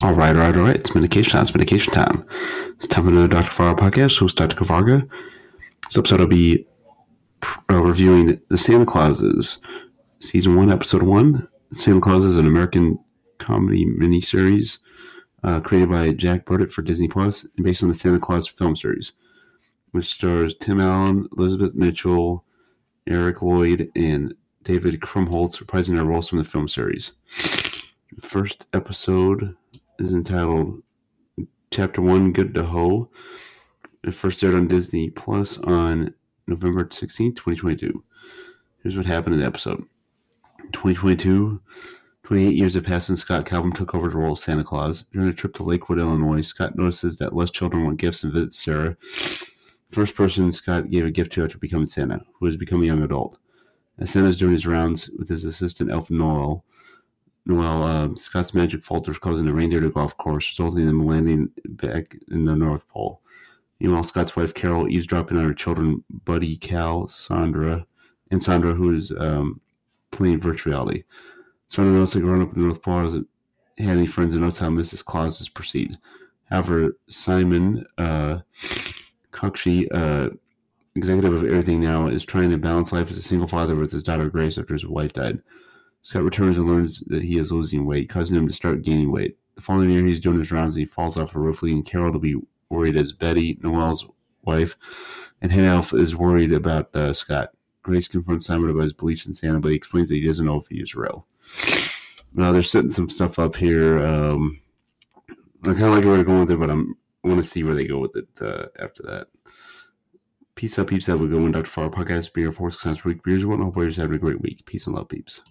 All right, all right, all right. It's medication time. It's medication time. It's time for another Dr. Fargo podcast. Host Dr. Kavarga. This episode I'll be uh, reviewing The Santa Clauses, Season 1, Episode 1. Santa Claus is an American comedy miniseries uh, created by Jack Burditt for Disney Plus and based on the Santa Clause film series, which stars Tim Allen, Elizabeth Mitchell, Eric Lloyd, and David Krumholtz reprising their roles from the film series. First episode is entitled Chapter One Good to Ho. It first aired on Disney Plus on November 16, 2022. Here's what happened in the episode. 2022, 28 years have passed since Scott Calvin took over the role of Santa Claus. During a trip to Lakewood, Illinois, Scott notices that less children want gifts and visits Sarah, first person Scott gave a gift to after becoming Santa, who has become a young adult. As Santa's doing his rounds with his assistant Elf Noel, Noel, uh, Scott's magic falters, causing the reindeer to go off course, resulting in them landing back in the North Pole. Meanwhile, Scott's wife Carol eavesdropping on her children, Buddy, Cal, Sandra, and Sandra, who is um, playing virtual reality. Sandra notices growing up in the North Pole hasn't had any friends and notes how Mrs. Claus is perceived. However, Simon uh, uh, executive of everything now, is trying to balance life as a single father with his daughter Grace after his wife died. Scott returns and learns that he is losing weight, causing him to start gaining weight. The following year, he's doing his rounds and he falls off a roof, leading Carol to be worried as Betty, Noel's wife, and Elf is worried about uh, Scott. Grace confronts Simon about his beliefs in Santa, but he explains that he doesn't know if he is real. Now, they're setting some stuff up here. Um, I kind of like where they're going with it, but I'm, I want to see where they go with it uh, after that. Peace out, peeps. Have a good one. Dr. Farr podcast, beer, four, six week. Beers, what? Hope you're having a great week. Peace and love, peeps.